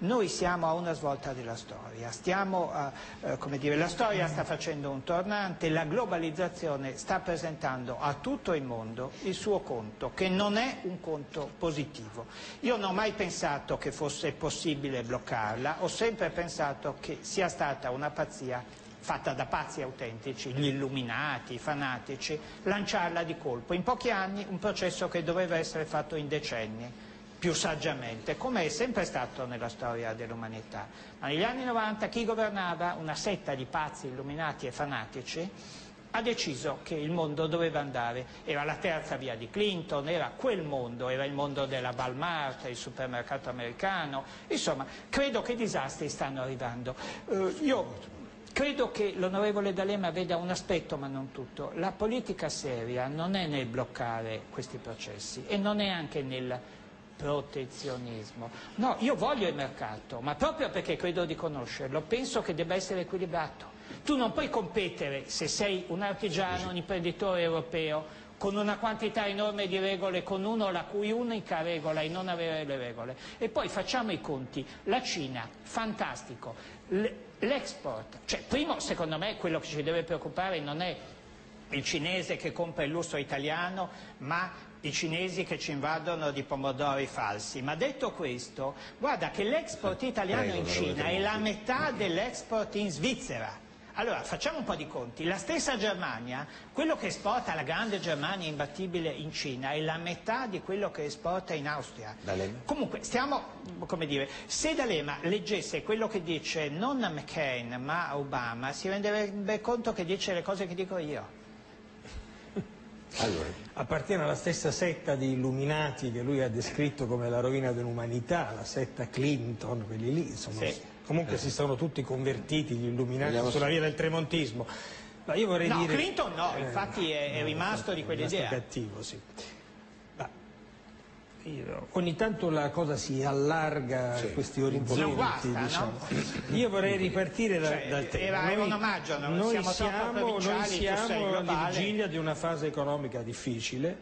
Noi siamo a una svolta della storia, stiamo, eh, dire, la storia sta facendo un tornante, la globalizzazione sta presentando a tutto il mondo il suo conto, che non è un conto positivo. Io non ho mai pensato che fosse possibile bloccarla, ho sempre pensato che sia stata una pazzia fatta da pazzi autentici, gli illuminati, i fanatici, lanciarla di colpo. In pochi anni un processo che doveva essere fatto in decenni, più saggiamente, come è sempre stato nella storia dell'umanità. Ma negli anni 90 chi governava, una setta di pazzi, illuminati e fanatici, ha deciso che il mondo doveva andare, era la terza via di Clinton, era quel mondo, era il mondo della Walmart, il supermercato americano, insomma, credo che i disastri stanno arrivando. Uh, io Credo che l'onorevole D'Alema veda un aspetto ma non tutto. La politica seria non è nel bloccare questi processi e non è anche nel protezionismo. No, io voglio il mercato, ma proprio perché credo di conoscerlo, penso che debba essere equilibrato. Tu non puoi competere se sei un artigiano, un imprenditore europeo, con una quantità enorme di regole, con uno la cui unica regola è non avere le regole. E poi facciamo i conti. La Cina, fantastico, L'export, cioè primo secondo me quello che ci deve preoccupare non è il cinese che compra il lusso italiano, ma i cinesi che ci invadono di pomodori falsi. Ma detto questo, guarda che l'export italiano in Cina è la metà dell'export in Svizzera. Allora, facciamo un po' di conti. La stessa Germania, quello che esporta la grande Germania imbattibile in Cina è la metà di quello che esporta in Austria. D'Alema. Comunque, stiamo, come dire, se D'Alema leggesse quello che dice non McCain ma Obama, si renderebbe conto che dice le cose che dico io. Allora. Appartiene alla stessa setta di illuminati che lui ha descritto come la rovina dell'umanità, la setta Clinton, quelli lì, insomma. Sì. Comunque eh. si sono tutti convertiti gli illuminati Vogliamo sulla via del tremontismo. Ma io vorrei no, dire... Clinton no, eh, infatti è, è rimasto di quell'idea. È cattivo, sì. Ogni tanto la cosa si allarga sì. a questi orizzonti. Guasta, diciamo. no? Io vorrei ripartire da, cioè, dal tema. Un omaggio, noi, noi siamo, siamo alla vigilia di una fase economica difficile.